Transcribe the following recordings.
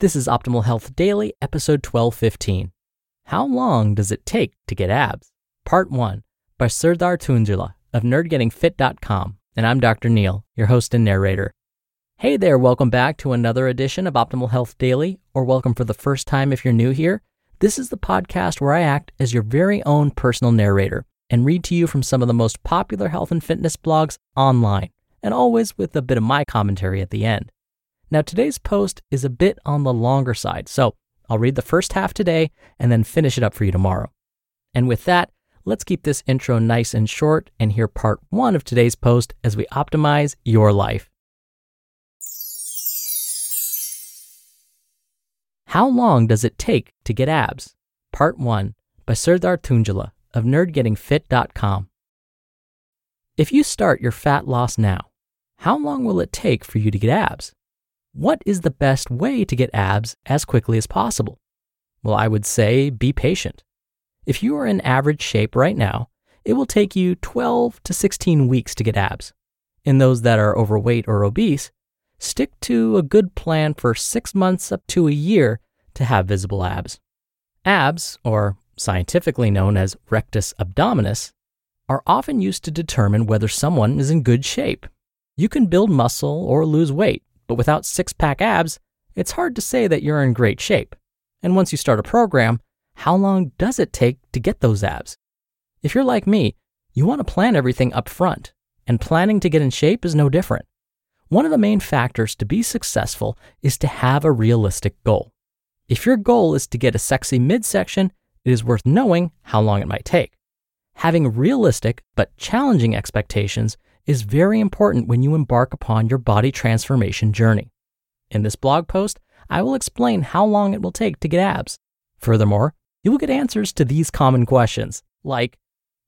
This is Optimal Health Daily, episode 1215. How long does it take to get abs? Part 1 by Serdar Tuncali of nerdgettingfit.com. And I'm Dr. Neal, your host and narrator. Hey there, welcome back to another edition of Optimal Health Daily, or welcome for the first time if you're new here. This is the podcast where I act as your very own personal narrator and read to you from some of the most popular health and fitness blogs online, and always with a bit of my commentary at the end. Now, today's post is a bit on the longer side, so I'll read the first half today and then finish it up for you tomorrow. And with that, let's keep this intro nice and short and hear part one of today's post as we optimize your life. How long does it take to get abs? Part 1 by Serdar Tuncali of nerdgettingfit.com. If you start your fat loss now, how long will it take for you to get abs? What is the best way to get abs as quickly as possible? Well, I would say be patient. If you are in average shape right now, it will take you 12 to 16 weeks to get abs. In those that are overweight or obese, stick to a good plan for six months up to a year to have visible abs. Abs, or scientifically known as rectus abdominis, are often used to determine whether someone is in good shape. You can build muscle or lose weight, but without six pack abs, it's hard to say that you're in great shape. And once you start a program, how long does it take to get those abs? If you're like me, you want to plan everything up front, and planning to get in shape is no different. One of the main factors to be successful is to have a realistic goal. If your goal is to get a sexy midsection, it is worth knowing how long it might take. Having realistic but challenging expectations is very important when you embark upon your body transformation journey. In this blog post, I will explain how long it will take to get abs. Furthermore, you will get answers to these common questions like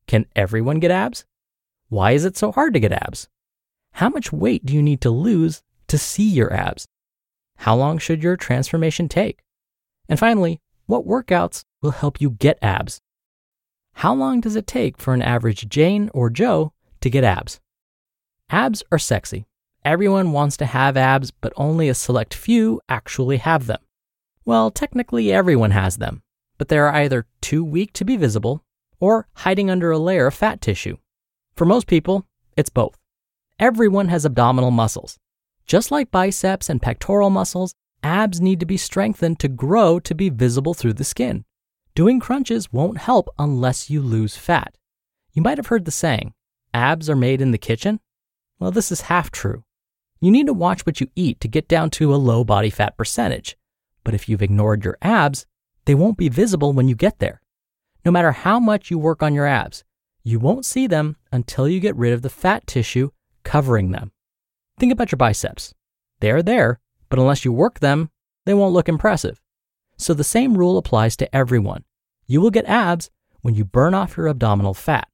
Can everyone get abs? Why is it so hard to get abs? How much weight do you need to lose to see your abs? How long should your transformation take? And finally, what workouts will help you get abs? How long does it take for an average Jane or Joe to get abs? Abs are sexy. Everyone wants to have abs, but only a select few actually have them. Well, technically, everyone has them, but they are either too weak to be visible or hiding under a layer of fat tissue. For most people, it's both. Everyone has abdominal muscles. Just like biceps and pectoral muscles, abs need to be strengthened to grow to be visible through the skin. Doing crunches won't help unless you lose fat. You might have heard the saying, abs are made in the kitchen. Well, this is half true. You need to watch what you eat to get down to a low body fat percentage. But if you've ignored your abs, they won't be visible when you get there. No matter how much you work on your abs, you won't see them until you get rid of the fat tissue covering them. Think about your biceps. They are there, but unless you work them, they won't look impressive. So the same rule applies to everyone. You will get abs when you burn off your abdominal fat.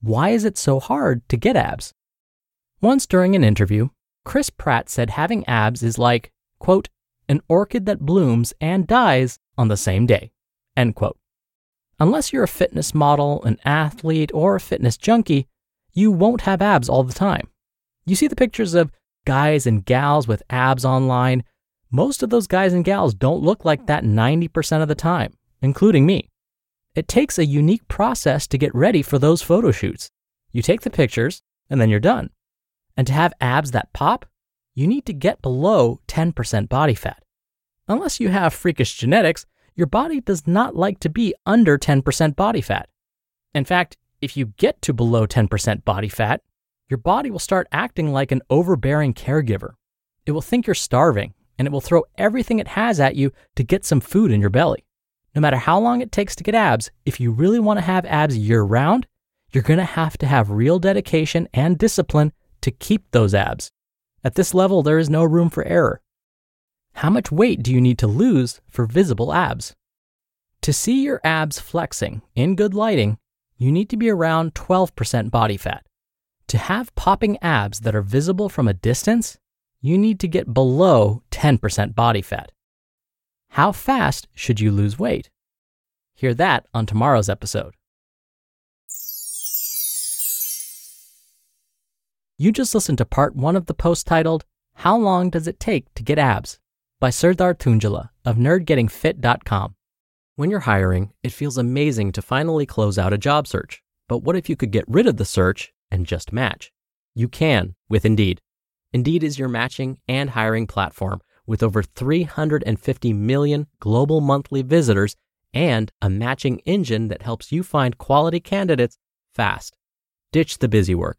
Why is it so hard to get abs? Once during an interview, Chris Pratt said having abs is like, quote, an orchid that blooms and dies on the same day, end quote. Unless you're a fitness model, an athlete, or a fitness junkie, you won't have abs all the time. You see the pictures of guys and gals with abs online. Most of those guys and gals don't look like that 90% of the time, including me. It takes a unique process to get ready for those photo shoots. You take the pictures, and then you're done. And to have abs that pop, you need to get below 10% body fat. Unless you have freakish genetics, your body does not like to be under 10% body fat. In fact, if you get to below 10% body fat, your body will start acting like an overbearing caregiver. It will think you're starving and it will throw everything it has at you to get some food in your belly. No matter how long it takes to get abs, if you really want to have abs year round, you're going to have to have real dedication and discipline to keep those abs. At this level, there is no room for error. How much weight do you need to lose for visible abs? To see your abs flexing in good lighting, you need to be around 12% body fat. To have popping abs that are visible from a distance, you need to get below 10% body fat. How fast should you lose weight? Hear that on tomorrow's episode. You just listened to part one of the post titled, How Long Does It Take to Get Abs? by Serdar Tuncali of nerdgettingfit.com. When you're hiring, it feels amazing to finally close out a job search. But what if you could get rid of the search and just match? You can with Indeed. Indeed is your matching and hiring platform with over 350 million global monthly visitors and a matching engine that helps you find quality candidates fast. Ditch the busy work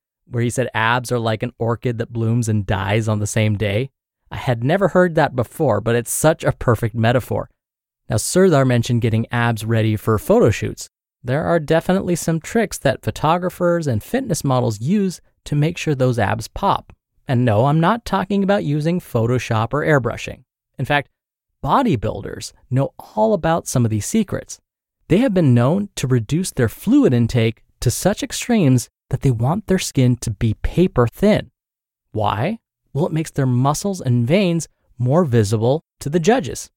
where he said abs are like an orchid that blooms and dies on the same day. I had never heard that before, but it's such a perfect metaphor. Now, Serdar mentioned getting abs ready for photo shoots. There are definitely some tricks that photographers and fitness models use to make sure those abs pop. And no, I'm not talking about using Photoshop or airbrushing. In fact, bodybuilders know all about some of these secrets. They have been known to reduce their fluid intake to such extremes that they want their skin to be paper thin. Why? Well, it makes their muscles and veins more visible to the judges.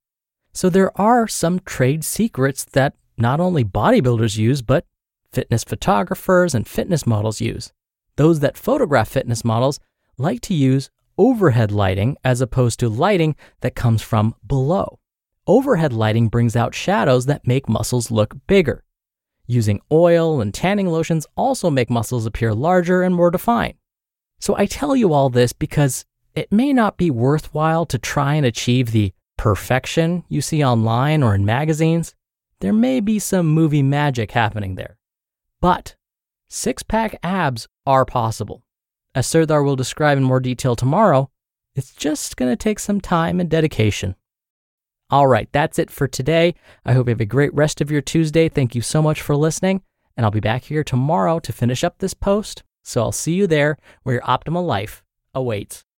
So there are some trade secrets that not only bodybuilders use, but fitness photographers and fitness models use. Those that photograph fitness models like to use overhead lighting as opposed to lighting that comes from below. Overhead lighting brings out shadows that make muscles look bigger. Using oil and tanning lotions also make muscles appear larger and more defined. So I tell you all this because it may not be worthwhile to try and achieve the perfection you see online or in magazines. There may be some movie magic happening there. But six pack abs are possible. As Serdar will describe in more detail tomorrow, it's just going to take some time and dedication. All right, that's it for today. I hope you have a great rest of your Tuesday. Thank you so much for listening. And I'll be back here tomorrow to finish up this post. So I'll see you there where your optimal life awaits.